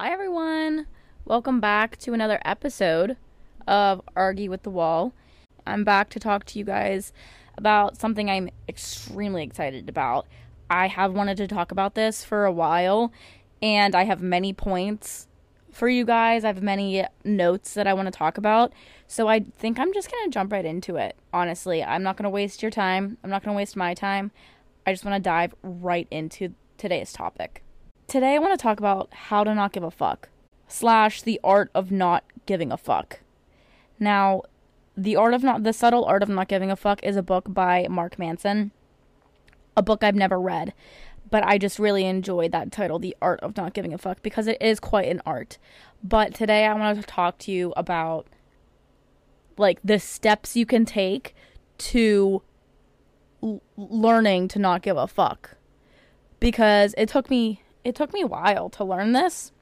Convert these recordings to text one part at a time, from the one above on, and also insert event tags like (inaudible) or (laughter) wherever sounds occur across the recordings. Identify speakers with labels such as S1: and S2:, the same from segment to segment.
S1: Hi, everyone. Welcome back to another episode of Argue with the Wall. I'm back to talk to you guys about something I'm extremely excited about. I have wanted to talk about this for a while, and I have many points for you guys. I have many notes that I want to talk about. So I think I'm just going to jump right into it. Honestly, I'm not going to waste your time. I'm not going to waste my time. I just want to dive right into today's topic. Today, I want to talk about how to not give a fuck, slash, the art of not giving a fuck. Now, the art of not, the subtle art of not giving a fuck is a book by Mark Manson, a book I've never read, but I just really enjoyed that title, The Art of Not Giving a Fuck, because it is quite an art. But today, I want to talk to you about like the steps you can take to l- learning to not give a fuck because it took me it took me a while to learn this.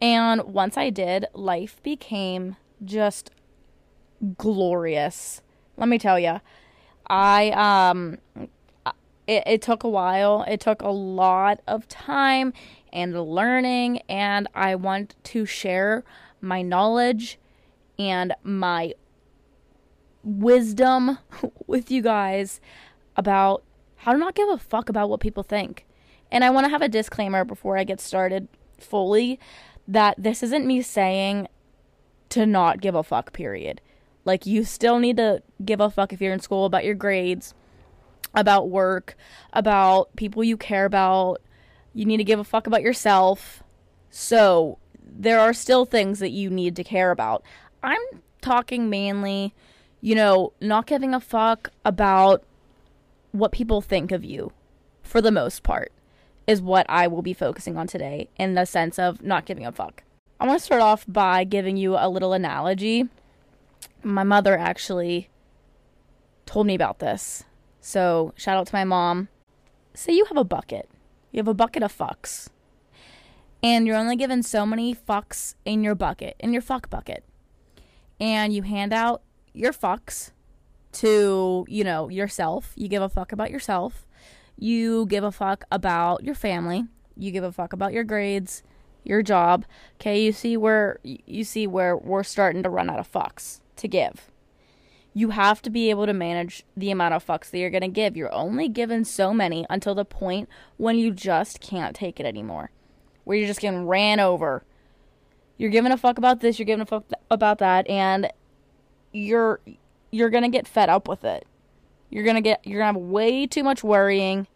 S1: And once I did, life became just glorious. Let me tell you. I um it, it took a while. It took a lot of time and learning and I want to share my knowledge and my wisdom (laughs) with you guys about how to not give a fuck about what people think. And I want to have a disclaimer before I get started fully that this isn't me saying to not give a fuck, period. Like, you still need to give a fuck if you're in school about your grades, about work, about people you care about. You need to give a fuck about yourself. So, there are still things that you need to care about. I'm talking mainly, you know, not giving a fuck about what people think of you for the most part is what I will be focusing on today in the sense of not giving a fuck. I want to start off by giving you a little analogy. My mother actually told me about this. So, shout out to my mom. Say you have a bucket. You have a bucket of fucks. And you're only given so many fucks in your bucket, in your fuck bucket. And you hand out your fucks to, you know, yourself. You give a fuck about yourself. You give a fuck about your family. You give a fuck about your grades, your job. Okay, you see where you see where we're starting to run out of fucks to give. You have to be able to manage the amount of fucks that you're going to give. You're only given so many until the point when you just can't take it anymore. Where you're just getting ran over. You're giving a fuck about this, you're giving a fuck about that and you're you're going to get fed up with it. You're to get you're to have way too much worrying,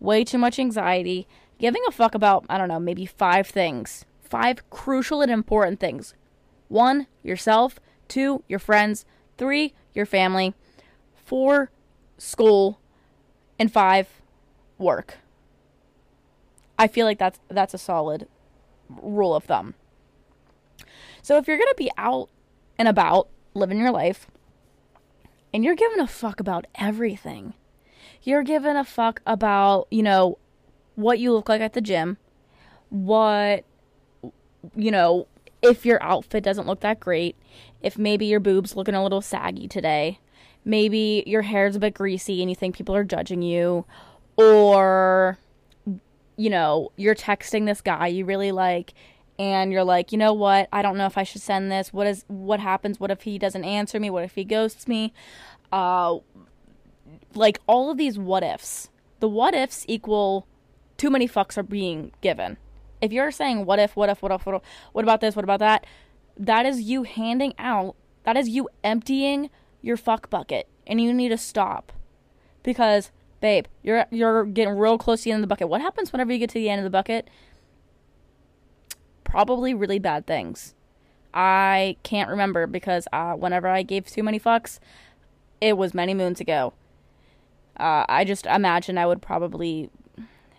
S1: way too much anxiety, giving a fuck about I don't know, maybe 5 things. 5 crucial and important things. 1, yourself, 2, your friends, 3, your family, 4, school, and 5, work. I feel like that's that's a solid rule of thumb. So if you're going to be out and about living your life, and you're giving a fuck about everything. You're giving a fuck about, you know, what you look like at the gym, what, you know, if your outfit doesn't look that great, if maybe your boob's looking a little saggy today, maybe your hair's a bit greasy and you think people are judging you, or, you know, you're texting this guy you really like and you're like, you know what? I don't know if I should send this. What is what happens? What if he doesn't answer me? What if he ghosts me? Uh, like all of these what ifs. The what ifs equal too many fucks are being given. If you're saying what if, what if, what if, what, if, what about this, what about that, that is you handing out. That is you emptying your fuck bucket, and you need to stop because, babe, you're you're getting real close to the end of the bucket. What happens whenever you get to the end of the bucket? Probably really bad things. I can't remember because uh, whenever I gave too many fucks, it was many moons ago. Uh, I just imagine I would probably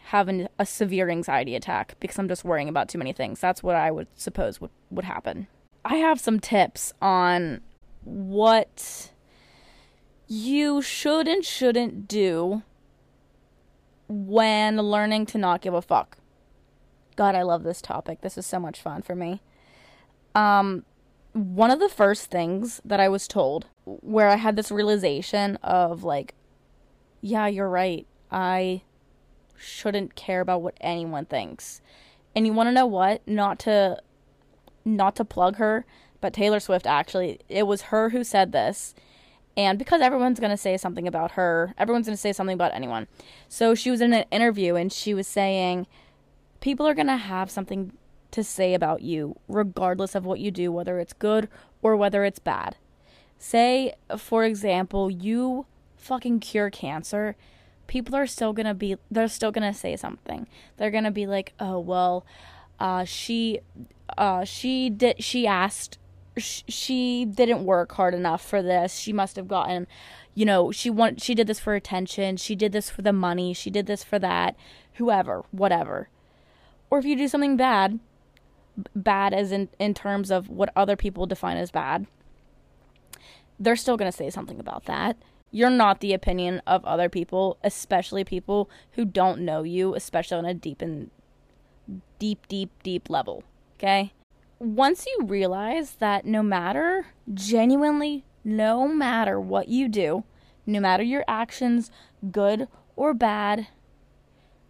S1: have an, a severe anxiety attack because I'm just worrying about too many things. That's what I would suppose would, would happen. I have some tips on what you should and shouldn't do when learning to not give a fuck. God, I love this topic. This is so much fun for me. Um, one of the first things that I was told, where I had this realization of like, yeah, you're right. I shouldn't care about what anyone thinks. And you want to know what? Not to not to plug her, but Taylor Swift actually, it was her who said this. And because everyone's going to say something about her, everyone's going to say something about anyone. So she was in an interview and she was saying people are going to have something to say about you regardless of what you do, whether it's good or whether it's bad. Say, for example, you fucking cure cancer people are still gonna be they're still gonna say something. They're gonna be like oh well uh, she uh, she did she asked sh- she didn't work hard enough for this. She must have gotten you know she want she did this for attention. She did this for the money. She did this for that. Whoever whatever or if you do something bad bad as in in terms of what other people define as bad they're still going to say something about that you're not the opinion of other people, especially people who don't know you, especially on a deep and deep, deep, deep level. Okay? Once you realize that no matter, genuinely, no matter what you do, no matter your actions, good or bad,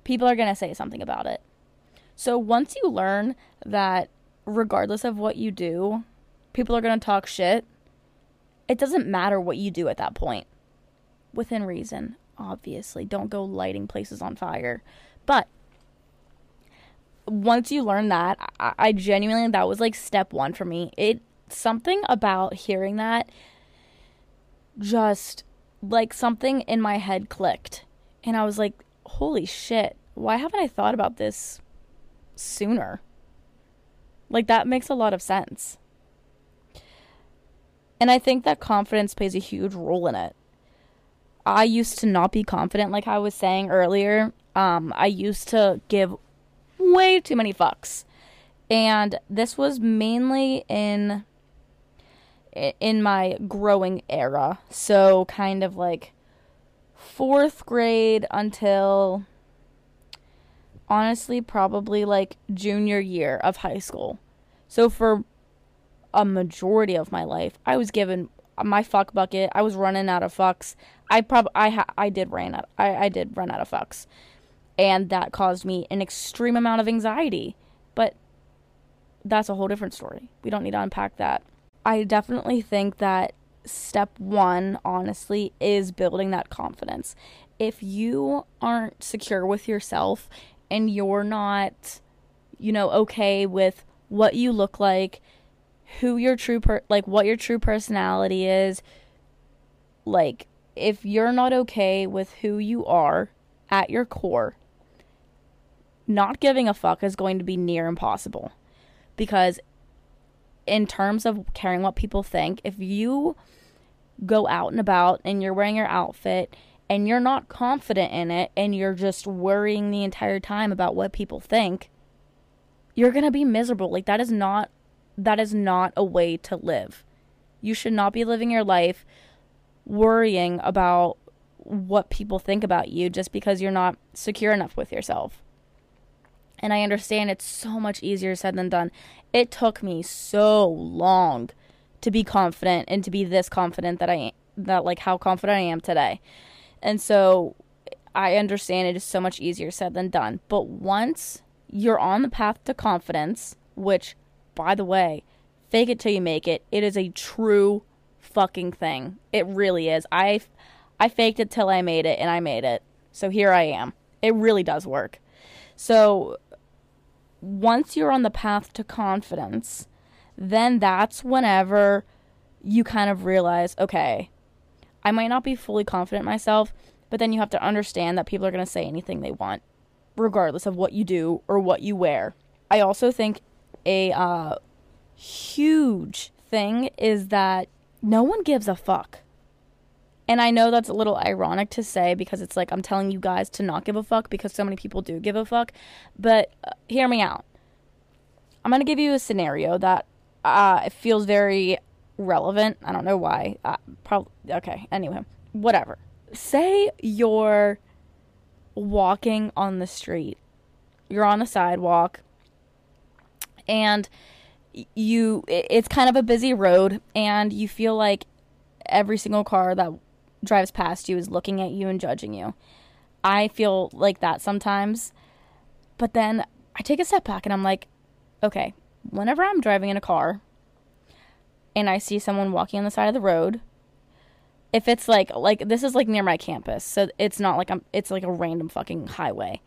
S1: people are going to say something about it. So once you learn that regardless of what you do, people are going to talk shit, it doesn't matter what you do at that point within reason, obviously. Don't go lighting places on fire. But once you learn that, I, I genuinely, that was like step one for me. It, something about hearing that just like something in my head clicked. And I was like, holy shit, why haven't I thought about this sooner? Like, that makes a lot of sense. And I think that confidence plays a huge role in it. I used to not be confident, like I was saying earlier. Um, I used to give way too many fucks, and this was mainly in in my growing era. So kind of like fourth grade until honestly probably like junior year of high school. So for a majority of my life, I was given my fuck bucket. I was running out of fucks. I prob I ha- I did ran out. I I did run out of fucks, and that caused me an extreme amount of anxiety. But that's a whole different story. We don't need to unpack that. I definitely think that step one, honestly, is building that confidence. If you aren't secure with yourself and you're not, you know, okay with what you look like who your true per like what your true personality is like if you're not okay with who you are at your core not giving a fuck is going to be near impossible. Because in terms of caring what people think if you go out and about and you're wearing your outfit and you're not confident in it and you're just worrying the entire time about what people think you're going to be miserable like that is not that is not a way to live. You should not be living your life worrying about what people think about you just because you're not secure enough with yourself. And I understand it's so much easier said than done. It took me so long to be confident and to be this confident that I that like how confident I am today. And so I understand it is so much easier said than done. But once you're on the path to confidence, which by the way, fake it till you make it. It is a true fucking thing. It really is. I I faked it till I made it and I made it. So here I am. It really does work. So once you're on the path to confidence, then that's whenever you kind of realize, okay, I might not be fully confident myself, but then you have to understand that people are going to say anything they want, regardless of what you do or what you wear. I also think a uh, huge thing is that no one gives a fuck. And I know that's a little ironic to say because it's like I'm telling you guys to not give a fuck because so many people do give a fuck. But uh, hear me out. I'm going to give you a scenario that uh, feels very relevant. I don't know why. Uh, probably okay. Anyway, whatever. Say you're walking on the street. You're on the sidewalk and you it's kind of a busy road and you feel like every single car that drives past you is looking at you and judging you. I feel like that sometimes. But then I take a step back and I'm like, okay, whenever I'm driving in a car and I see someone walking on the side of the road, if it's like like this is like near my campus, so it's not like I'm it's like a random fucking highway.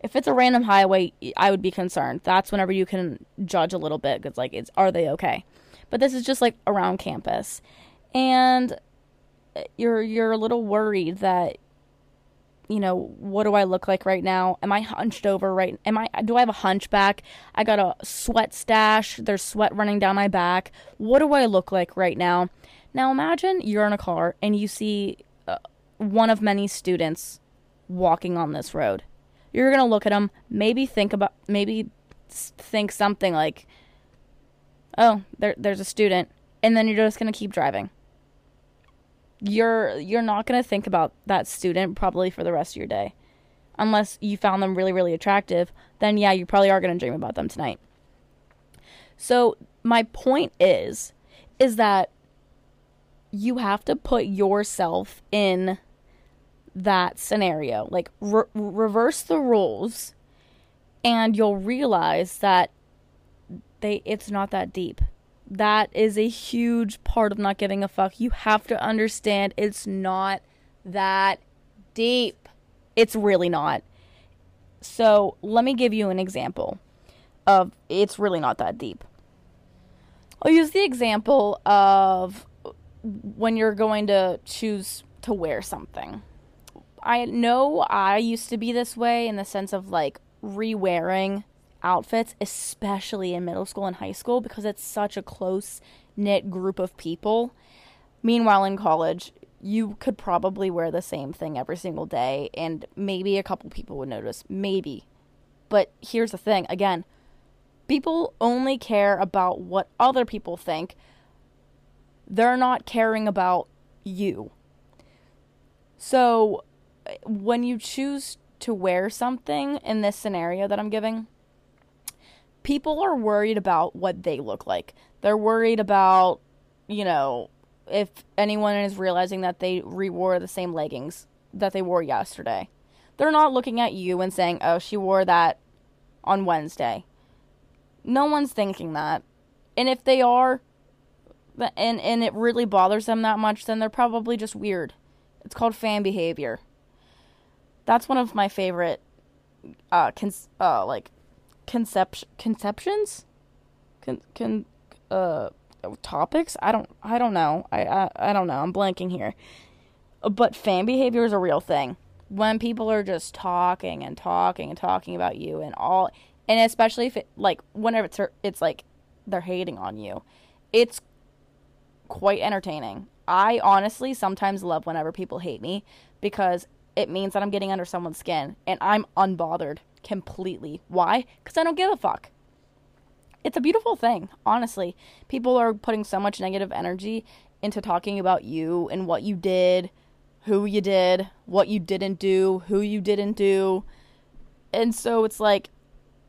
S1: If it's a random highway, I would be concerned. That's whenever you can judge a little bit. cuz like it's are they okay? But this is just like around campus, and eh, you're you're a little worried that you know, what do I look like right now? Am I hunched over right? Am I do I have a hunchback? I got a sweat stash. There's sweat running down my back. What do I look like right now? Now imagine you're in a car and you see uh, one of many students walking on this road. You're going to look at them, maybe think about maybe think something like oh, there there's a student and then you're just going to keep driving you're you're not going to think about that student probably for the rest of your day. Unless you found them really really attractive, then yeah, you probably are going to dream about them tonight. So, my point is is that you have to put yourself in that scenario. Like re- reverse the roles and you'll realize that they it's not that deep that is a huge part of not giving a fuck. You have to understand it's not that deep. It's really not. So, let me give you an example of it's really not that deep. I'll use the example of when you're going to choose to wear something. I know I used to be this way in the sense of like re wearing outfits, especially in middle school and high school, because it's such a close knit group of people. Meanwhile, in college, you could probably wear the same thing every single day, and maybe a couple people would notice. Maybe. But here's the thing again, people only care about what other people think, they're not caring about you. So, when you choose to wear something in this scenario that I'm giving, people are worried about what they look like. They're worried about, you know, if anyone is realizing that they re-wore the same leggings that they wore yesterday. They're not looking at you and saying, "Oh, she wore that on Wednesday." No one's thinking that. And if they are and and it really bothers them that much, then they're probably just weird. It's called fan behavior. That's one of my favorite uh cons- uh like conception conceptions? Con, con uh topics? I don't i don't know. I, I i don't know. I'm blanking here. But fan behavior is a real thing. When people are just talking and talking and talking about you and all and especially if it like whenever it's it's like they're hating on you it's quite entertaining. I honestly sometimes love whenever people hate me because it means that i'm getting under someone's skin and i'm unbothered completely. Why? Because I don't give a fuck. It's a beautiful thing, honestly. People are putting so much negative energy into talking about you and what you did, who you did, what you didn't do, who you didn't do. And so it's like,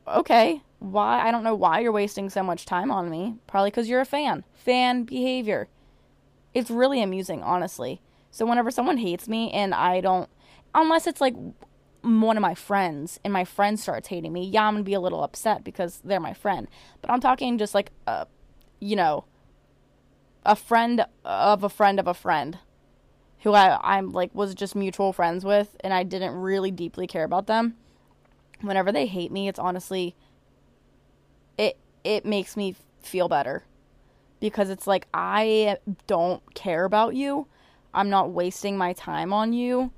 S1: okay, why? I don't know why you're wasting so much time on me. Probably because you're a fan. Fan behavior. It's really amusing, honestly. So whenever someone hates me and I don't, unless it's like one of my friends and my friend starts hating me, yeah, I'm gonna be a little upset because they're my friend. But I'm talking just like a, you know, a friend of a friend of a friend who I I'm like was just mutual friends with and I didn't really deeply care about them. Whenever they hate me, it's honestly it it makes me feel better because it's like I don't care about you. I'm not wasting my time on you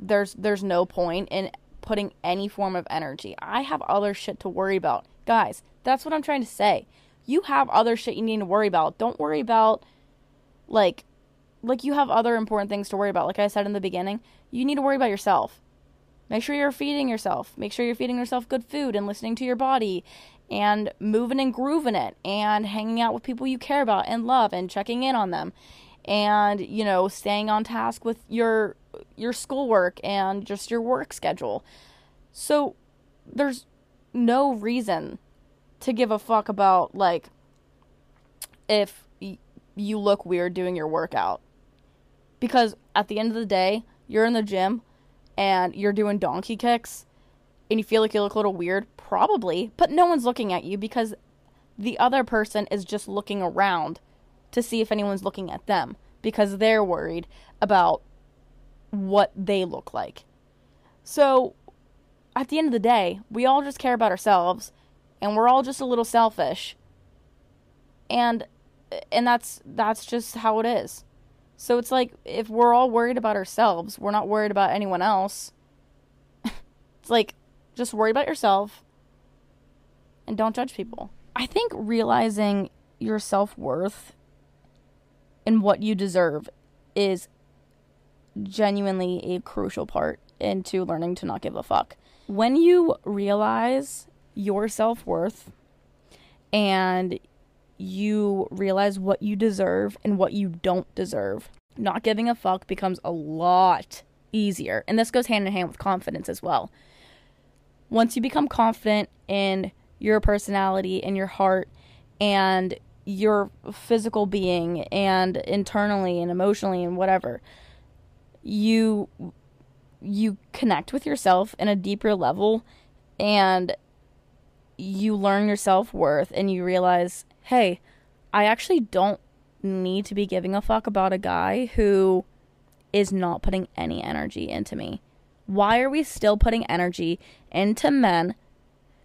S1: there's there's no point in putting any form of energy. I have other shit to worry about. Guys, that's what I'm trying to say. You have other shit you need to worry about. Don't worry about like like you have other important things to worry about. Like I said in the beginning, you need to worry about yourself. Make sure you're feeding yourself. Make sure you're feeding yourself good food and listening to your body and moving and grooving it and hanging out with people you care about and love and checking in on them and you know staying on task with your your schoolwork and just your work schedule. So there's no reason to give a fuck about like if y- you look weird doing your workout. Because at the end of the day, you're in the gym and you're doing donkey kicks and you feel like you look a little weird, probably, but no one's looking at you because the other person is just looking around to see if anyone's looking at them because they're worried about what they look like. So, at the end of the day, we all just care about ourselves and we're all just a little selfish. And and that's that's just how it is. So it's like if we're all worried about ourselves, we're not worried about anyone else. (laughs) it's like just worry about yourself and don't judge people. I think realizing your self-worth and what you deserve is genuinely a crucial part into learning to not give a fuck. When you realize your self worth and you realize what you deserve and what you don't deserve, not giving a fuck becomes a lot easier. And this goes hand in hand with confidence as well. Once you become confident in your personality and your heart and your physical being and internally and emotionally and whatever, you you connect with yourself in a deeper level and you learn your self-worth and you realize, "Hey, I actually don't need to be giving a fuck about a guy who is not putting any energy into me. Why are we still putting energy into men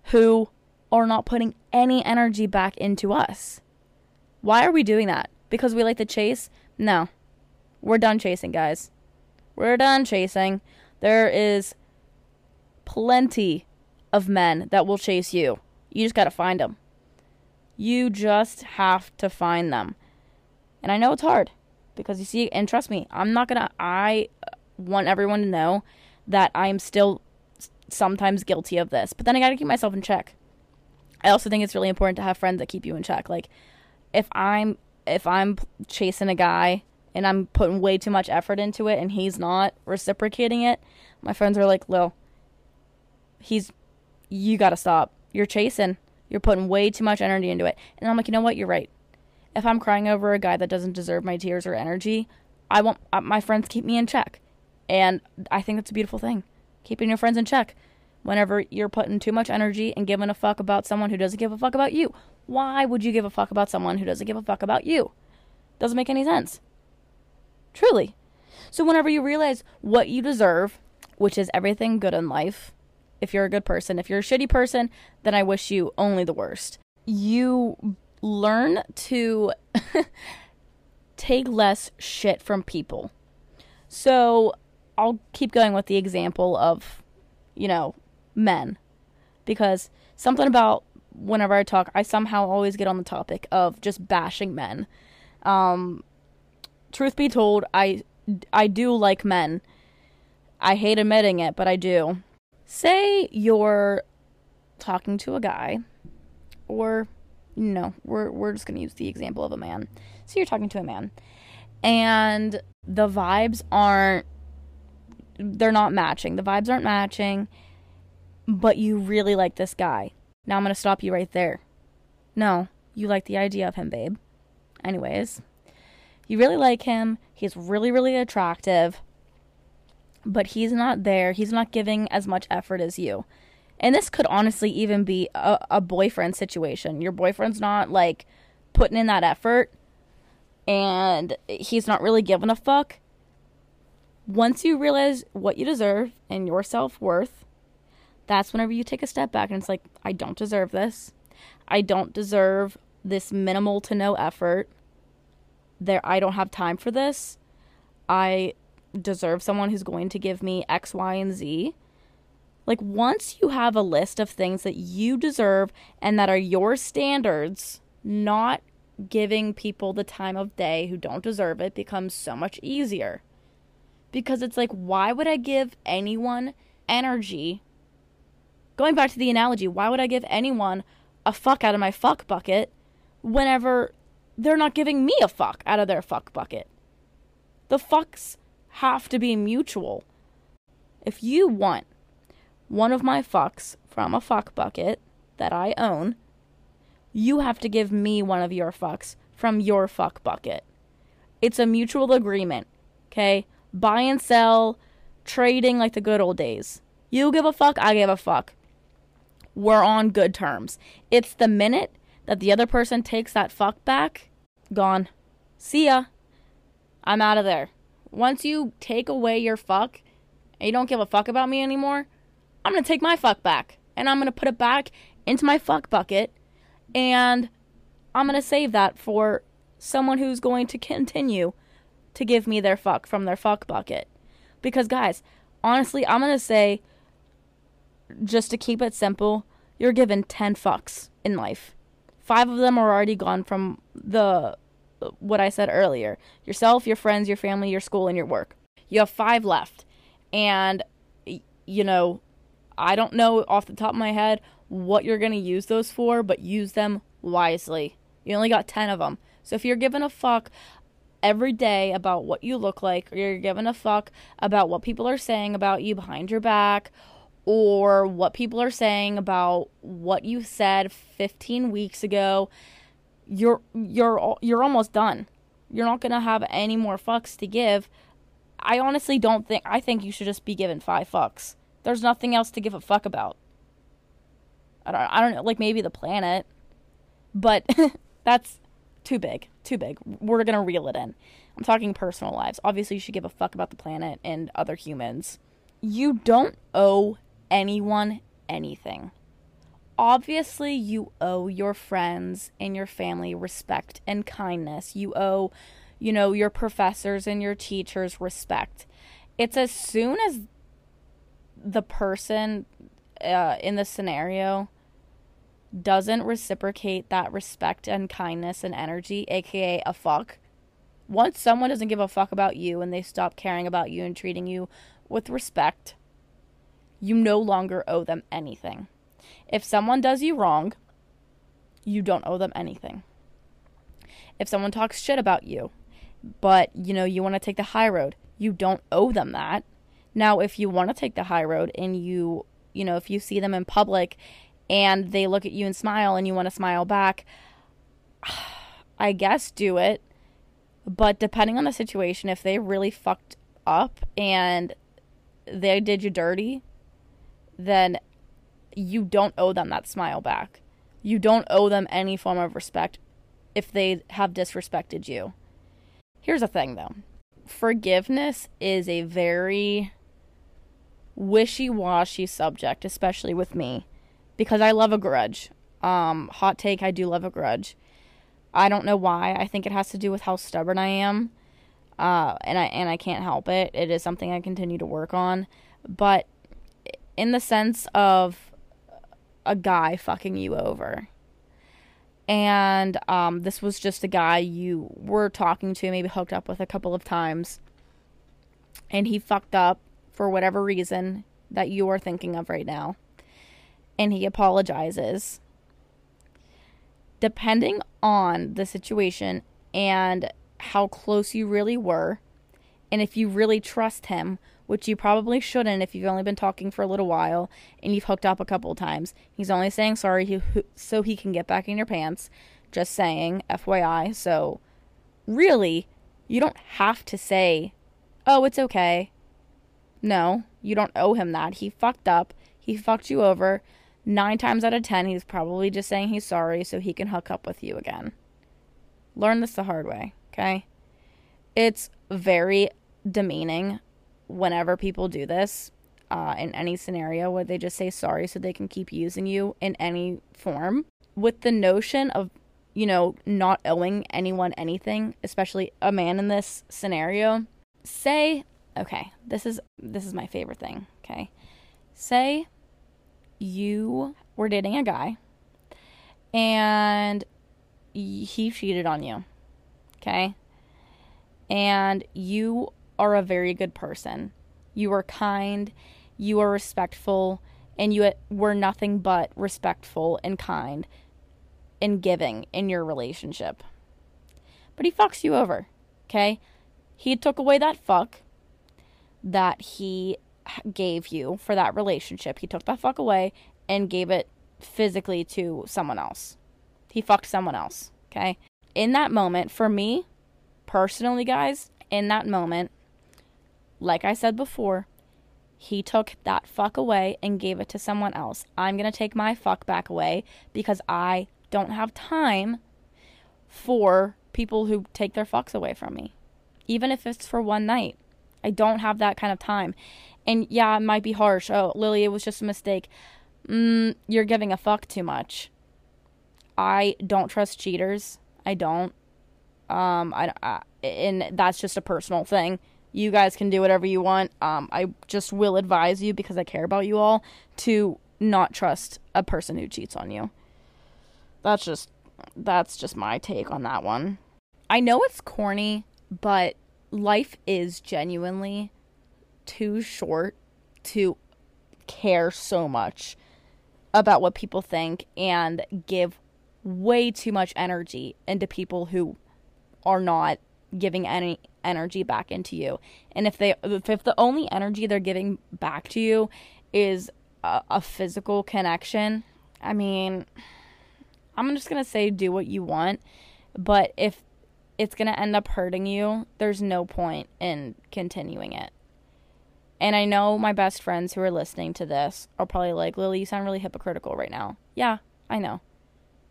S1: who are not putting any energy back into us? Why are we doing that? Because we like to chase? No. We're done chasing, guys. We're done chasing. There is plenty of men that will chase you. You just got to find them. You just have to find them. And I know it's hard because you see, and trust me, I'm not going to, I want everyone to know that I'm still sometimes guilty of this. But then I got to keep myself in check. I also think it's really important to have friends that keep you in check. Like if I'm if I'm chasing a guy and I'm putting way too much effort into it and he's not reciprocating it, my friends are like, Lil, he's, you gotta stop. You're chasing. You're putting way too much energy into it. And I'm like, you know what? You're right. If I'm crying over a guy that doesn't deserve my tears or energy, I want my friends keep me in check. And I think that's a beautiful thing. Keeping your friends in check. Whenever you're putting too much energy and giving a fuck about someone who doesn't give a fuck about you. Why would you give a fuck about someone who doesn't give a fuck about you? Doesn't make any sense. Truly. So, whenever you realize what you deserve, which is everything good in life, if you're a good person, if you're a shitty person, then I wish you only the worst. You learn to (laughs) take less shit from people. So, I'll keep going with the example of, you know, men. Because something about whenever I talk, I somehow always get on the topic of just bashing men. Um, truth be told, I I do like men. I hate admitting it, but I do. Say you're talking to a guy, or no, we're we're just gonna use the example of a man. So you're talking to a man, and the vibes aren't they're not matching. The vibes aren't matching, but you really like this guy. Now I'm gonna stop you right there. No, you like the idea of him, babe. Anyways, you really like him. He's really, really attractive. But he's not there. He's not giving as much effort as you. And this could honestly even be a, a boyfriend situation. Your boyfriend's not like putting in that effort and he's not really giving a fuck. Once you realize what you deserve and your self worth, that's whenever you take a step back and it's like, I don't deserve this. I don't deserve this minimal to no effort there I don't have time for this. I deserve someone who's going to give me X, Y, and Z. Like once you have a list of things that you deserve and that are your standards, not giving people the time of day who don't deserve it becomes so much easier. Because it's like, why would I give anyone energy? Going back to the analogy, why would I give anyone a fuck out of my fuck bucket whenever they're not giving me a fuck out of their fuck bucket. The fucks have to be mutual. If you want one of my fucks from a fuck bucket that I own, you have to give me one of your fucks from your fuck bucket. It's a mutual agreement, okay? Buy and sell, trading like the good old days. You give a fuck, I give a fuck. We're on good terms. It's the minute that the other person takes that fuck back, gone. See ya. I'm out of there. Once you take away your fuck and you don't give a fuck about me anymore, I'm going to take my fuck back and I'm going to put it back into my fuck bucket and I'm going to save that for someone who's going to continue to give me their fuck from their fuck bucket. Because, guys, honestly, I'm going to say, just to keep it simple, you're given 10 fucks in life. Five of them are already gone from the what I said earlier yourself, your friends, your family, your school, and your work. You have five left. And, you know, I don't know off the top of my head what you're going to use those for, but use them wisely. You only got 10 of them. So if you're giving a fuck every day about what you look like, or you're giving a fuck about what people are saying about you behind your back, or what people are saying about what you said 15 weeks ago, you're you're you're almost done. You're not going to have any more fucks to give. I honestly don't think I think you should just be given 5 fucks. There's nothing else to give a fuck about. I don't I don't know, like maybe the planet. But (laughs) that's too big. Too big. We're going to reel it in. I'm talking personal lives. Obviously, you should give a fuck about the planet and other humans. You don't owe anyone anything. Obviously, you owe your friends and your family respect and kindness. You owe, you know, your professors and your teachers respect. It's as soon as the person uh, in the scenario doesn't reciprocate that respect and kindness and energy, aka a fuck, once someone doesn't give a fuck about you and they stop caring about you and treating you with respect, you no longer owe them anything. If someone does you wrong, you don't owe them anything. If someone talks shit about you, but you know you want to take the high road, you don't owe them that. Now, if you want to take the high road and you, you know, if you see them in public and they look at you and smile and you want to smile back, (sighs) I guess do it. But depending on the situation, if they really fucked up and they did you dirty, then you don't owe them that smile back. You don't owe them any form of respect if they have disrespected you. Here's the thing though forgiveness is a very wishy washy subject, especially with me because I love a grudge. Um, hot take, I do love a grudge. I don't know why. I think it has to do with how stubborn I am. Uh, and I and I can't help it. It is something I continue to work on. But in the sense of a guy fucking you over. And um, this was just a guy you were talking to, maybe hooked up with a couple of times. And he fucked up for whatever reason that you are thinking of right now and he apologizes. Depending on the situation and how close you really were, and if you really trust him, which you probably shouldn't if you've only been talking for a little while and you've hooked up a couple times. He's only saying sorry so he can get back in your pants. Just saying, FYI. So, really, you don't have to say, oh, it's okay. No, you don't owe him that. He fucked up. He fucked you over nine times out of ten, he's probably just saying he's sorry so he can hook up with you again. Learn this the hard way, okay? It's very demeaning whenever people do this uh, in any scenario where they just say sorry so they can keep using you in any form. With the notion of, you know, not owing anyone anything, especially a man in this scenario, say, okay, this is this is my favorite thing, okay? Say you were dating a guy and he cheated on you. Okay? And you are a very good person. You are kind, you are respectful, and you were nothing but respectful and kind and giving in your relationship. But he fucks you over. Okay? He took away that fuck that he gave you for that relationship. He took that fuck away and gave it physically to someone else. He fucked someone else. Okay. In that moment, for me, personally, guys, in that moment, like I said before, He took that fuck away and gave it to someone else. I'm going to take my fuck back away because I don't have time for people who take their fucks away from me. Even if it's for one night. I don't have that kind of time. And yeah, it might be harsh. Oh, Lily, it was just a mistake. Mm, you're giving a fuck too much. I don't trust cheaters. I don't. Um, I, I and that's just a personal thing. You guys can do whatever you want. Um, I just will advise you because I care about you all to not trust a person who cheats on you. That's just that's just my take on that one. I know it's corny, but life is genuinely too short to care so much about what people think and give way too much energy into people who are not giving any energy back into you. And if they if the only energy they're giving back to you is a, a physical connection, I mean, I'm just going to say do what you want, but if it's going to end up hurting you, there's no point in continuing it. And I know my best friends who are listening to this are probably like, Lily, you sound really hypocritical right now. Yeah, I know.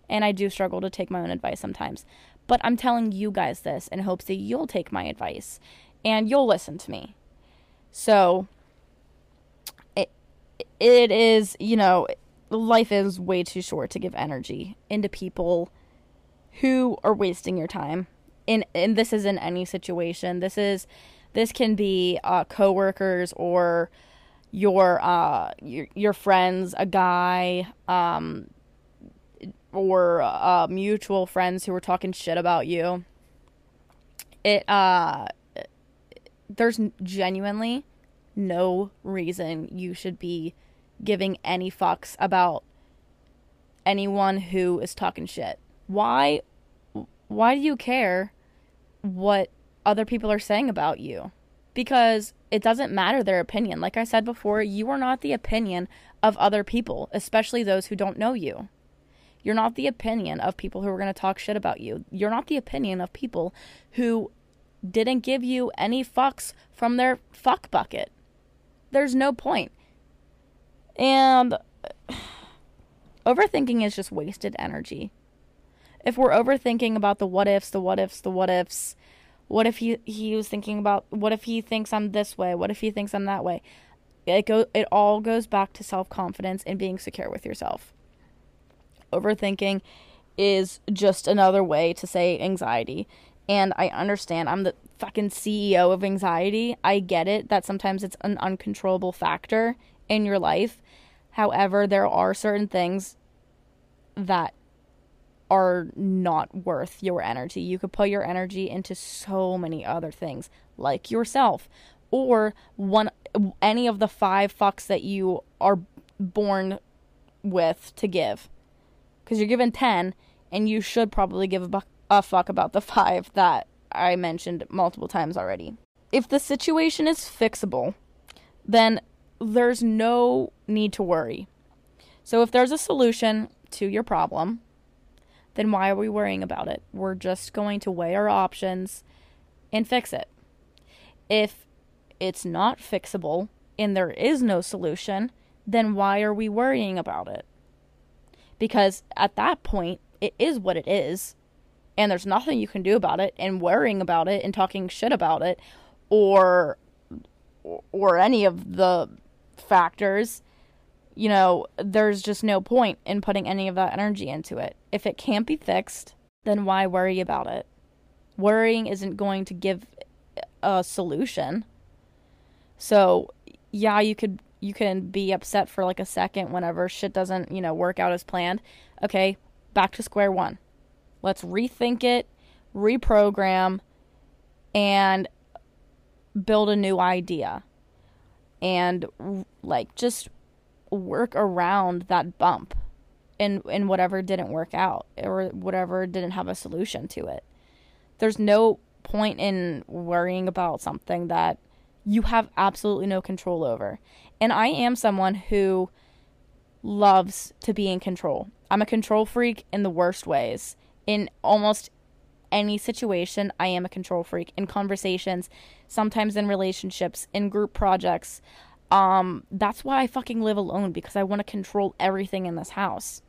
S1: And I do struggle to take my own advice sometimes. But I'm telling you guys this in hopes that you'll take my advice and you'll listen to me. So it it is, you know, life is way too short to give energy into people who are wasting your time. And and this is in any situation. This is this can be uh, coworkers or your uh your your friends, a guy, um, or uh, mutual friends who were talking shit about you. It uh there's genuinely no reason you should be giving any fucks about anyone who is talking shit. Why why do you care what other people are saying about you? Because it doesn't matter their opinion. Like I said before, you are not the opinion of other people, especially those who don't know you. You're not the opinion of people who are going to talk shit about you. You're not the opinion of people who didn't give you any fucks from their fuck bucket. There's no point. And (sighs) overthinking is just wasted energy. If we're overthinking about the what ifs, the what ifs, the what ifs, what if he he was thinking about what if he thinks I'm this way? What if he thinks I'm that way? It go it all goes back to self-confidence and being secure with yourself. Overthinking is just another way to say anxiety. And I understand I'm the fucking CEO of anxiety. I get it that sometimes it's an uncontrollable factor in your life. However, there are certain things that are not worth your energy. You could put your energy into so many other things, like yourself, or one any of the five fucks that you are born with to give because you're given 10 and you should probably give a, bu- a fuck about the (laughs) five that I mentioned multiple times already. If the situation is fixable, then there's no need to worry. So if there's a solution to your problem, then why are we worrying about it? We're just going to weigh our options and fix it. If it's not fixable and there is no solution, then why are we worrying about it? Because at that point it is what it is. And there's nothing you can do about it and worrying about it and talking shit about it or or any of the factors. You know there's just no point in putting any of that energy into it. If it can't be fixed then why worry about it? Worrying isn't going to give a solution. So yeah you could you can be upset for like a second whenever shit doesn't, you know, work out as planned. Okay, back to square one. Let's rethink it, reprogram, and build a new idea. And like just work around that bump in in whatever didn't work out or whatever didn't have a solution to it. There's no point in worrying about something that you have absolutely no control over. And I am someone who loves to be in control. I'm a control freak in the worst ways. In almost any situation, I am a control freak. In conversations, sometimes in relationships, in group projects, Um, that's why I fucking live alone because I want to control everything in this house.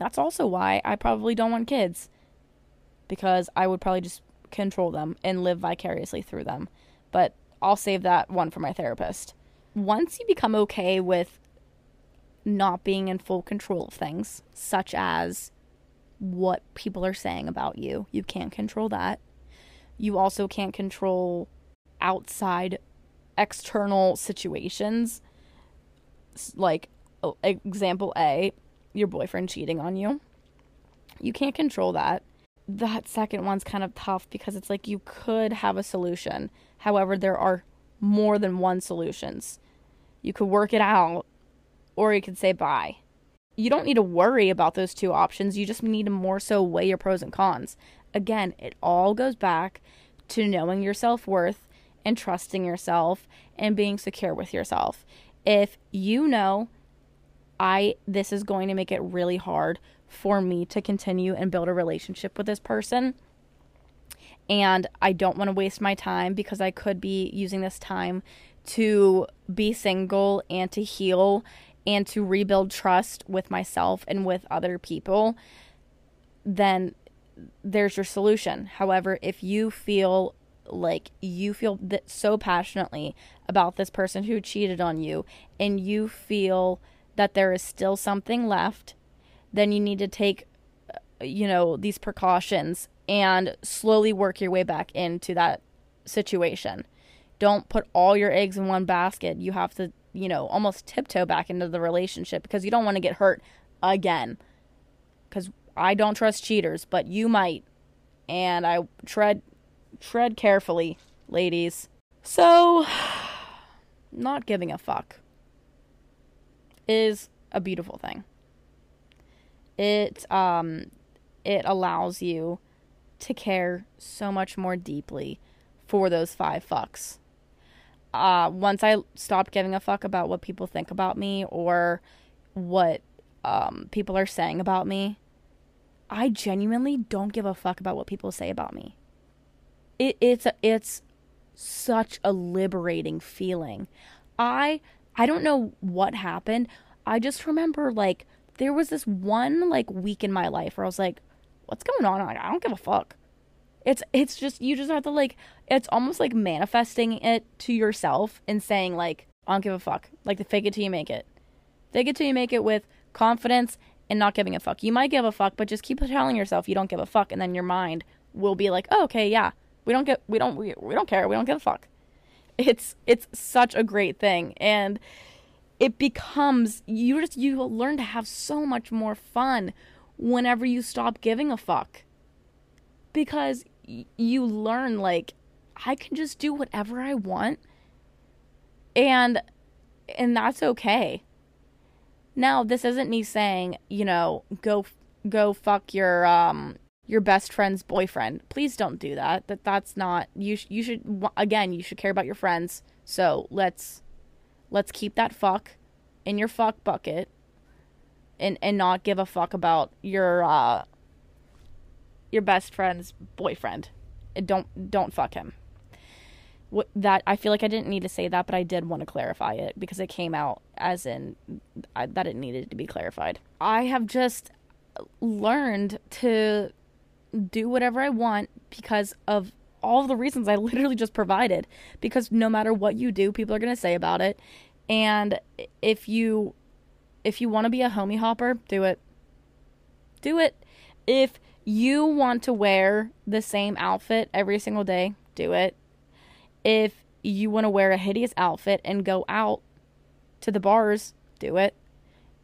S1: That's also why I probably don't want kids because I would probably just control them and live vicariously through them. But I'll save that one for my therapist. Once you become okay with not being in full control of things, such as what people are saying about you, you can't control that. You also can't control outside external situations. Like, example A, your boyfriend cheating on you. You can't control that. That second one's kind of tough because it's like you could have a solution. However, there are more than one solutions. You could work it out or you could say bye. You don't need to worry about those two options. You just need to more so weigh your pros and cons. Again, it all goes back to knowing your self worth and trusting yourself and being secure with yourself. If you know I this is going to make it really hard for me to continue and build a relationship with this person. And I don't want to waste my time because I could be using this time to be single and to heal and to rebuild trust with myself and with other people. Then there's your solution. However, if you feel like you feel so passionately about this person who cheated on you and you feel that there is still something left, then you need to take, uh, you know, these precautions and slowly work your way back into that situation. Don't put all your eggs in one basket. You have to, you know, almost tiptoe back into the relationship because you don't want to get hurt again. Because I don't trust cheaters, but you might. And I tread tread carefully, ladies. So, (sighs) not giving a fuck is a beautiful thing. It um it allows you to care so much more deeply for those five fucks. Uh, once I stopped giving a fuck about what people think about me or what um, people are saying about me, I genuinely don't give a fuck about what people say about me. It, it's a, it's such a liberating feeling. I I don't know what happened. I just remember like there was this one like week in my life where I was like, what's going on? Like, I don't give a fuck. It's it's just you just have to like it's almost like manifesting it to yourself and saying like, I don't give a fuck. Like the fake it till you make it. Fake it till you make it with confidence and not giving a fuck. You might give a fuck, but just keep telling yourself you don't give a fuck and then your mind will be like, oh, okay, yeah. We don't get we don't we, we don't care. We don't give a fuck. It's it's such a great thing and it becomes you just you learn to have so much more fun whenever you stop giving a fuck. Because you learn like I can just do whatever I want and and that's okay. Now, this isn't me saying, you know, go go fuck your um your best friend's boyfriend. Please don't do that. That that's not you. Sh- you should again. You should care about your friends. So let's let's keep that fuck in your fuck bucket, and and not give a fuck about your uh your best friend's boyfriend. Don't don't fuck him. What that I feel like I didn't need to say that, but I did want to clarify it because it came out as in I, that it needed to be clarified. I have just learned to do whatever I want because of all the reasons I literally just provided. Because no matter what you do, people are to say about it. And if you if you want to be a homie hopper, do it. Do it. If you want to wear the same outfit every single day, do it. If you want to wear a hideous outfit and go out to the bars, do it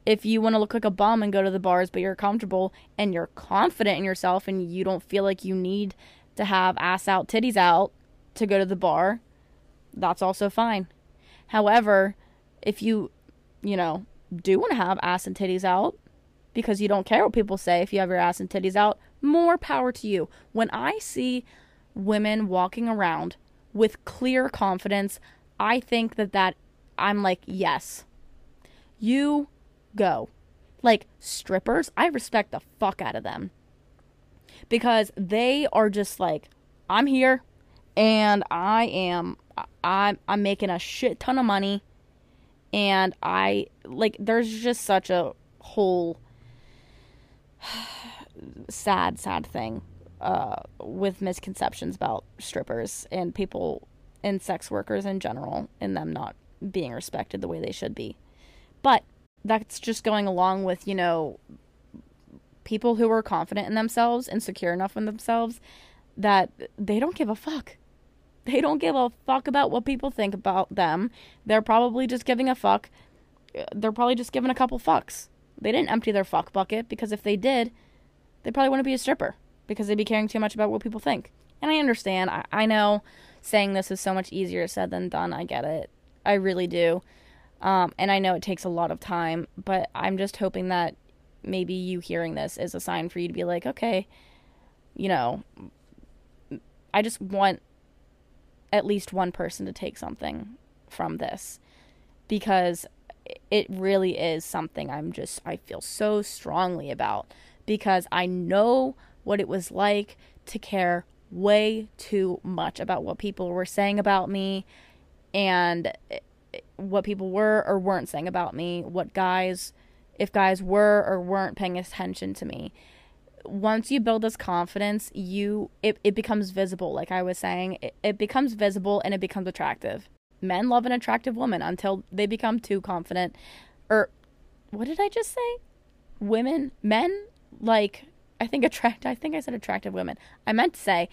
S1: if you want to look like a bum and go to the bars, but you're comfortable and you're confident in yourself and you don't feel like you need to have ass out, titties out to go to the bar, that's also fine. However, if you, you know, do want to have ass and titties out because you don't care what people say if you have your ass and titties out, more power to you. When I see women walking around with clear confidence, I think that that I'm like, yes. You go. Like strippers, I respect the fuck out of them. Because they are just like, I'm here and I am I'm I'm making a shit ton of money And I like there's just such a whole sad, sad thing uh, with misconceptions about strippers and people and sex workers in general and them not being respected the way they should be. But that's just going along with, you know, people who are confident in themselves and secure enough in themselves that they don't give a fuck. They don't give a fuck about what people think about them. They're probably just giving a fuck. They're probably just giving a couple fucks. They didn't empty their fuck bucket because if they did, they probably wouldn't be a stripper because they'd be caring too much about what people think. And I understand. I, I know saying this is so much easier said than done. I get it. I really do. Um, and I know it takes a lot of time, but I'm just hoping that maybe you hearing this is a sign for you to be like, okay, you know, I just want at least one person to take something from this because it really is something I'm just, I feel so strongly about because I know what it was like to care way too much about what people were saying about me and eh, what people were or weren't saying about me, what guys, if guys were or weren't paying attention to me. Once you build this confidence, you it, it becomes visible, like I was saying. It, it becomes visible and it becomes attractive. Men love an attractive woman until they become too confident. Or what did I just say? Women, men like I think attract I think I said attractive women. I meant to say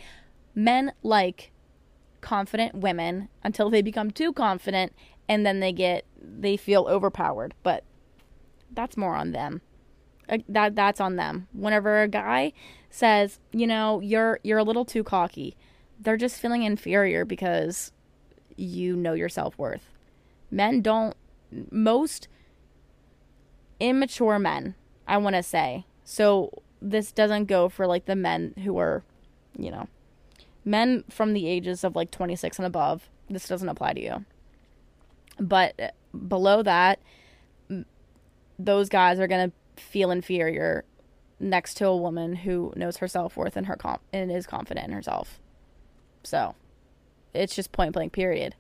S1: men like confident women until they become too confident and then they get they feel overpowered, but that's more on them. Uh, that that's on them. Whenever a guy says, you know, you're you're a little too cocky, they're just feeling inferior because you know your self-worth. Men don't most immature men, I want to say. So this doesn't go for like the men who are, you know, men from the ages of like 26 and above. This doesn't apply to you. But uh, below that, those guys are going to feel inferior next to a woman who knows her self-worth and her comp- and is confident in herself. So, it's just point blank period.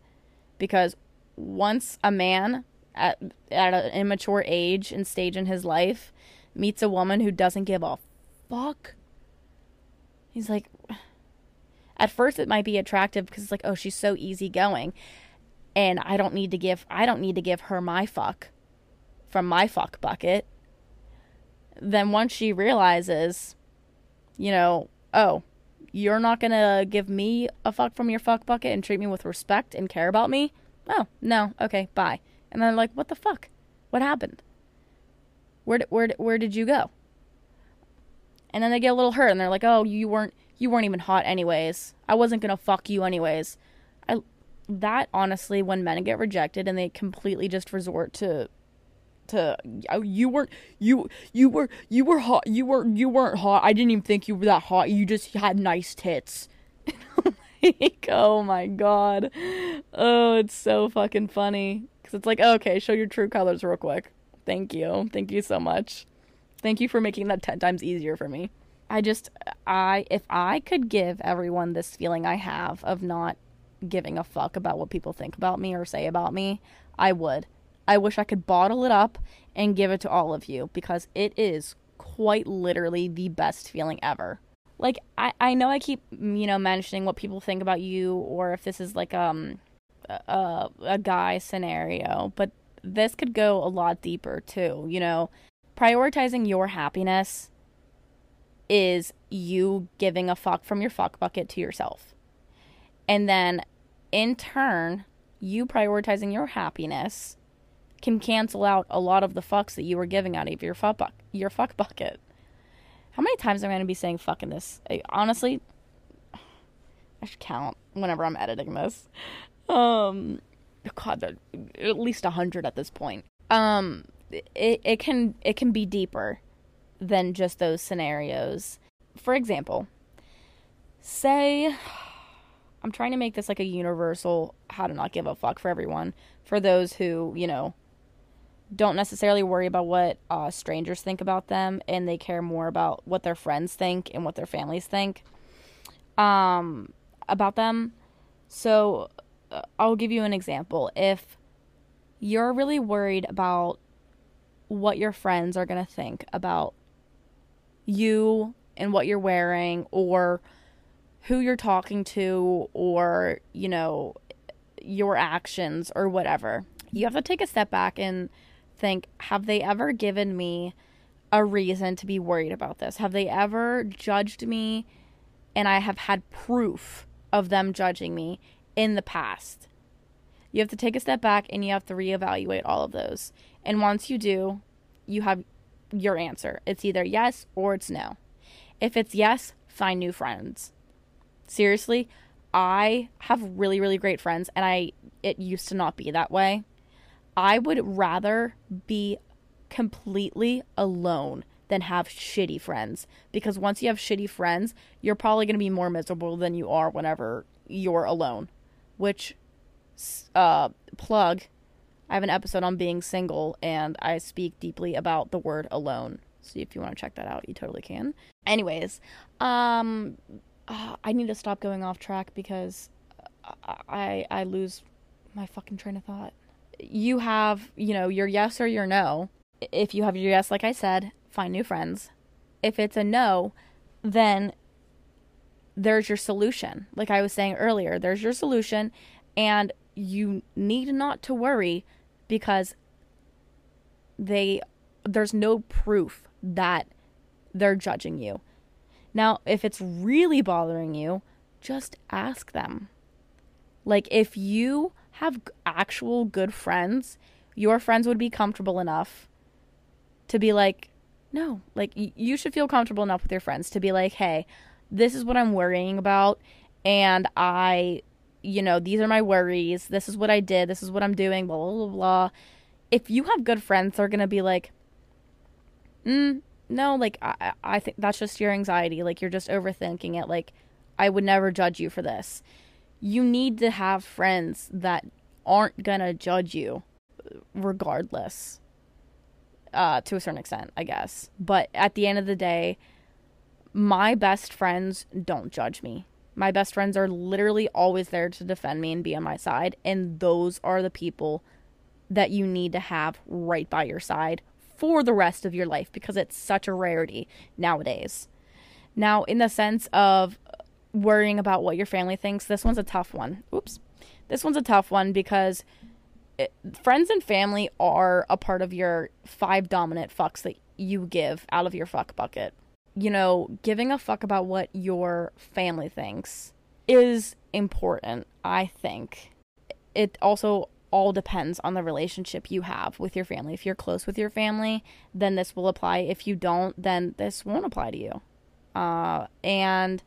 S1: Because once a man at at an immature age and stage in his life meets a woman who doesn't give a fuck. He's like, at first it might be attractive because it's like, oh, she's so easygoing, and I don't need to give I don't need to give her my fuck from my fuck bucket. Then once she realizes, you know, oh, you're not gonna give me a fuck from your fuck bucket and treat me with respect and care about me. Oh no, okay, bye. And then like, what the fuck? What happened? Where where where did you go? And then they get a little hurt and they're like, "Oh, you weren't you weren't even hot anyways. I wasn't going to fuck you anyways." I that honestly when men get rejected and they completely just resort to to oh, you weren't you you were you were hot you were you weren't hot. I didn't even think you were that hot. You just had nice tits. (laughs) like, oh my god. Oh, it's so fucking funny cuz it's like, oh, "Okay, show your true colors real quick." Thank you. Thank you so much. Thank you for making that 10 times easier for me. I just I if I could give everyone this feeling I have of not giving a fuck about what people think about me or say about me, I would. I wish I could bottle it up and give it to all of you because it is quite literally the best feeling ever. Like I I know I keep you know mentioning what people think about you or if this is like um a a guy scenario, but this could go a lot deeper too, you know prioritizing your happiness is you giving a fuck from your fuck bucket to yourself. And then in turn, you prioritizing your happiness can cancel out a lot of the fucks that you were giving out of your fuck bu- your fuck bucket. How many times am I going to be saying fuck in this? I, honestly, I should count whenever I'm editing this. Um, God, at least a hundred at this point. Um, it, it can it can be deeper than just those scenarios. For example, say (sighs) I'm trying to make this like a universal how to not give a fuck for everyone. For those who, you know, don't necessarily worry about what uh, strangers think about them and they care more about what their friends think and what their families think um, about them. So Uh, I'll give you an example. If you're really worried about what your friends are going to think about you and what you're wearing or who you're talking to or, you know, your actions or whatever. You have to take a step back and think have they ever given me a reason to be worried about this? Have they ever judged me and I have had proof of them judging me in the past? You have to take a step back and you have to reevaluate all of those. And once you do, you have your answer. It's either yes or it's no. If it's yes, find new friends. Seriously, I have really really great friends and I it used to not be that way. I would rather be completely alone than have shitty friends because once you have shitty friends, you're probably going to be more miserable than you are whenever you're alone. Which uh plug I have an episode on being single and I speak deeply about the word alone. So if you want to check that out, you totally can. Anyways, um uh, I need to stop going off track because I I lose my fucking train of thought. You have, you know, your yes or your no. If you have your yes, like I said, find new friends. If it's a no, then there's your solution. Like I was saying earlier, there's your solution, and you need not to worry because they there's no proof that they're judging you. Now, if it's really bothering you, just ask them. Like if you have actual good friends, your friends would be comfortable enough to be like, no, like you should feel comfortable enough with your friends to be like, hey, this is what I'm worrying about. And I you know, these are my worries. This is what I did. This is what I'm doing. Blah blah blah. blah. If you have good friends, they're gonna be like, mm, no, like I, I think that's just your anxiety. Like you're just overthinking it. Like I would never judge you for this. You need to have friends that aren't gonna judge you, regardless. Uh, to a certain extent, I guess. But at the end of the day, my best friends don't judge me. My best friends are literally always there to defend me and be on my side. And those are the people that you need to have right by your side for the rest of your life because it's such a rarity nowadays. Now, in the sense of worrying about what your family thinks, this one's a tough one. Oops. This one's a tough one because it, friends and family are a part of your five dominant fucks that you give out of your fuck bucket you know, giving a fuck about what your family thinks is important, I think. It also all depends on the relationship you have with your family. If you're close with your family, then this will apply. If you don't, then this won't apply to you. Uh, and,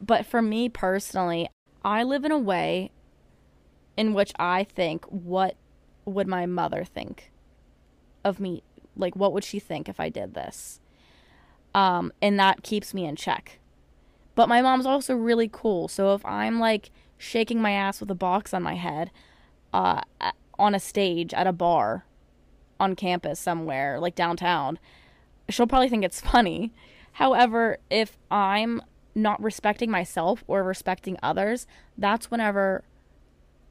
S1: but for me personally, I live in a way in which I think, what would my mother think of me? Like, what would she think if I did this? Um, and that keeps me in check. But my mom's also really cool. So if I'm like shaking my ass with a box on my head uh, on a stage at a bar on campus somewhere, like downtown, she'll probably think it's (laughs) funny. However, if I'm not respecting myself or respecting others, that's whenever,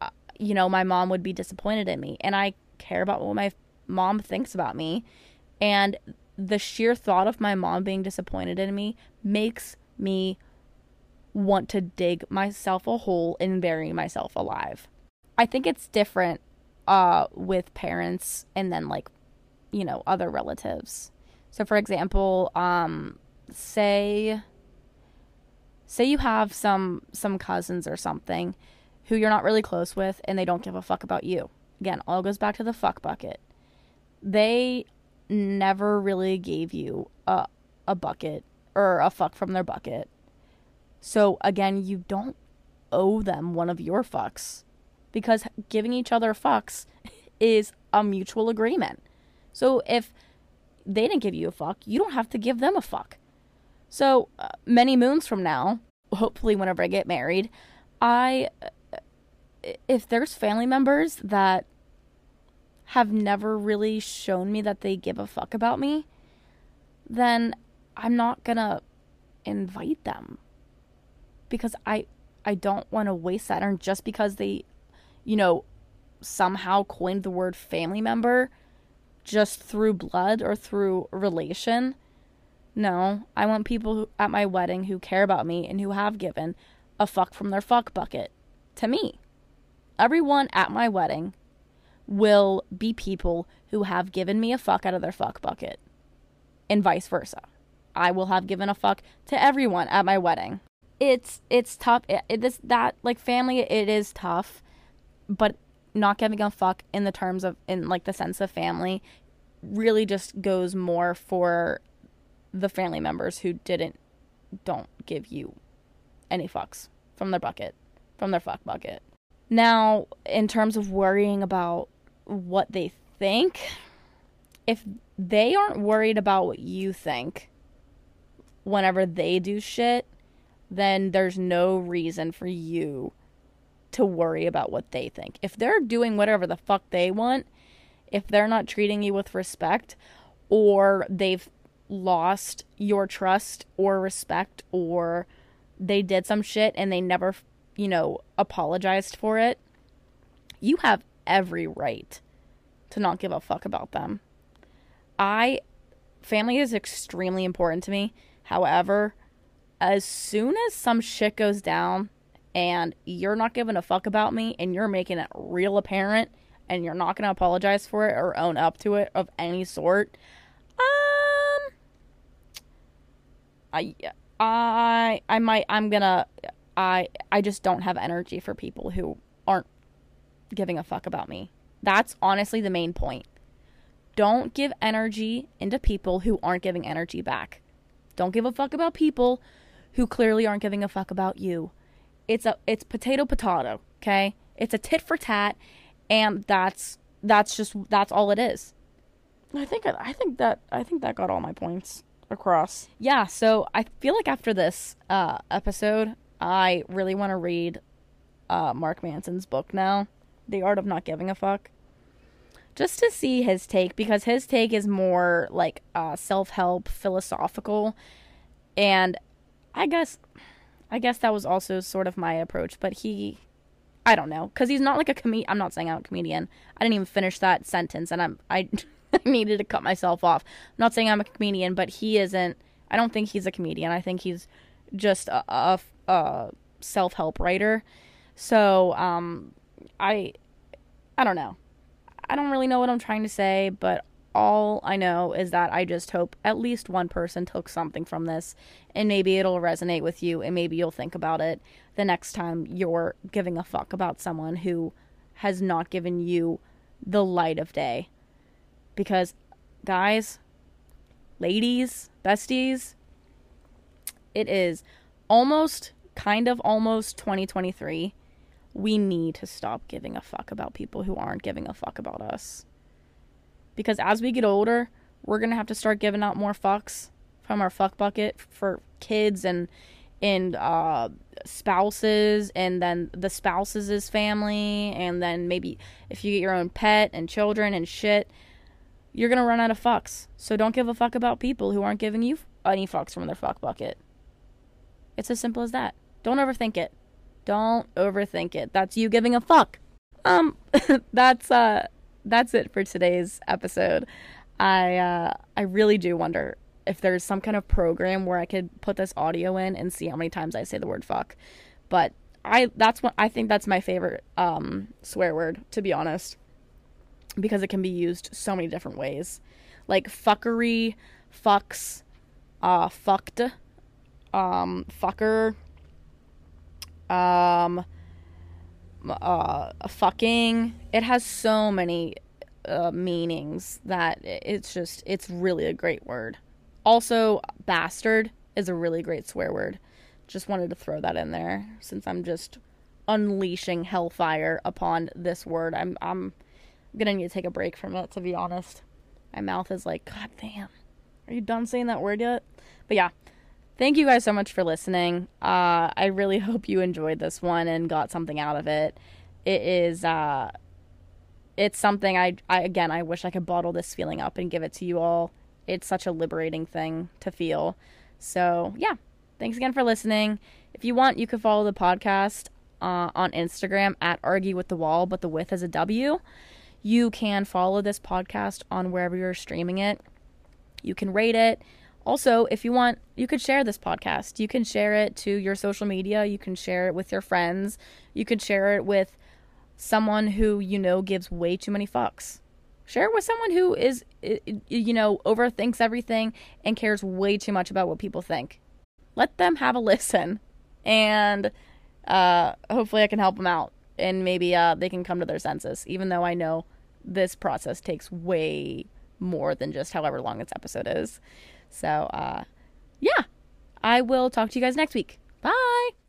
S1: uh, you know, my mom would be disappointed in me. And I care about what my mom thinks about me. And the sheer thought of my mom being disappointed in me makes me want to dig myself a hole and bury myself alive. I think it's different uh with parents and then like you know other relatives. So for example, um say say you have some some cousins or something who you're not really close with and they don't give a fuck about you. Again, all goes back to the fuck bucket. They never really gave you a a bucket or a fuck from their bucket. So again, you don't owe them one of your fucks because giving each other fucks (laughs) is a mutual agreement. So if they didn't give you a fuck, you don't have to give them a fuck. So uh, many moons from now, hopefully whenever I get married, I uh, if there's family members that have never really shown me that they give a fuck about me, then I'm not gonna invite them because I I don't want to waste that and just because they you know somehow coined the word family member just through blood or through relation. No, I want people who, at my wedding who care about me and who have given a fuck from their fuck bucket to me. Everyone at my wedding will be people who have given me a fuck out of their fuck bucket, and vice versa. I will have given a fuck to everyone at my wedding. It's it's tough. It, this that like family. It is tough, but not giving a fuck in the terms of in like the sense of family really just goes more for the family members who didn't don't give you any fucks from their bucket from their fuck bucket now in terms of worrying about what they think if they aren't worried about what you think whenever they do shit then there's no reason for you to worry about what they think. If they're doing whatever the fuck they want, if they're not treating you with respect, or they've lost your trust or respect, or they did some shit and they never, you know, apologized for it, you have every right to not give a fuck about them. I, family is extremely important to me. However, as soon as some shit goes down and you're not giving a fuck about me and you're making it real apparent and you're not going to apologize for it or own up to it of any sort um i i i might i'm to i i just don't have energy for people who aren't giving a fuck about me that's honestly the main point don't give energy into people who aren't giving energy back don't give a fuck about people who clearly aren't giving a fuck about you it's a it's potato potato, okay? It's a tit for tat and that's that's just that's all it is. I think I think that I think that got all my points across. Yeah, so I feel like after this uh episode, I really want to read uh Mark Manson's book now, The Art of Not Giving a Fuck. Just to see his take because his take is more like uh self-help, philosophical and I guess I guess that was also sort of my approach, but he I don't know cuz he's not like a comedian. I'm not saying I'm a comedian. I didn't even finish that sentence and I'm I (laughs) needed to cut myself off. I'm not saying I'm a comedian, but he isn't I don't think he's a comedian. I think he's just a, a, a self-help writer. So, um I I don't know. I don't really know what I'm trying to say, but all I know is that I just hope at least one person took something from this and maybe it'll resonate with you and maybe you'll think about it the next time you're giving a fuck about someone who has not given you the light of day. Because, guys, ladies, besties, it is almost, kind of almost 2023. We need to stop giving a fuck about people who aren't giving a fuck about us because as we get older, we're gonna have to start giving out more fucks from our fuck bucket for kids and and uh, spouses, and then the spouses' family, and then maybe if you get your own pet and children and shit, you're gonna run out of fucks. So don't give a fuck about people who aren't giving you any fucks from their fuck bucket. It's as simple as that. Don't overthink it. Don't overthink it. That's you giving a fuck. Um, (laughs) that's uh that's it for today's episode. I uh, I really do wonder if there's some kind of program where I could put this audio in and see how many times I say the word fuck. But I that's what I think that's my favorite um, swear word to be honest, because it can be used so many different ways, like fuckery, fucks, uh, fucked, um, fucker, um uh, fucking. It has so many uh, meanings that it's just it's really a great word. Also, bastard is a really great swear word. Just wanted to throw that in there since I'm just unleashing hellfire upon this word. I'm I'm gonna need to take a break from it to be honest. My mouth is like, God damn. Are you done saying that word yet? But yeah, thank you guys so much for listening. Uh, I really (laughs) hope you enjoyed this one and got something out of it. It is, uh, it's something I, I, again, I wish I could bottle this feeling up and give it to you all. It's such a liberating thing to feel. So, yeah, thanks again for listening. If you want, you can follow the podcast uh, on Instagram at argue with the wall, but the with is a W. You can follow this podcast on wherever you're streaming it. You can rate it. Also, if you want, you could share this podcast. You can share it to your social media. You can share it with your friends. You could share it with someone who you know gives way too many fucks. Share it with someone who is, you know, overthinks everything and cares way too much about what people think. Let them have a (laughs) listen, and uh, hopefully, I can help them out, and maybe uh, they can come to their senses. Even though I know this process takes way more than just however long this episode is. So, uh, yeah, I will talk to you guys next week. Bye.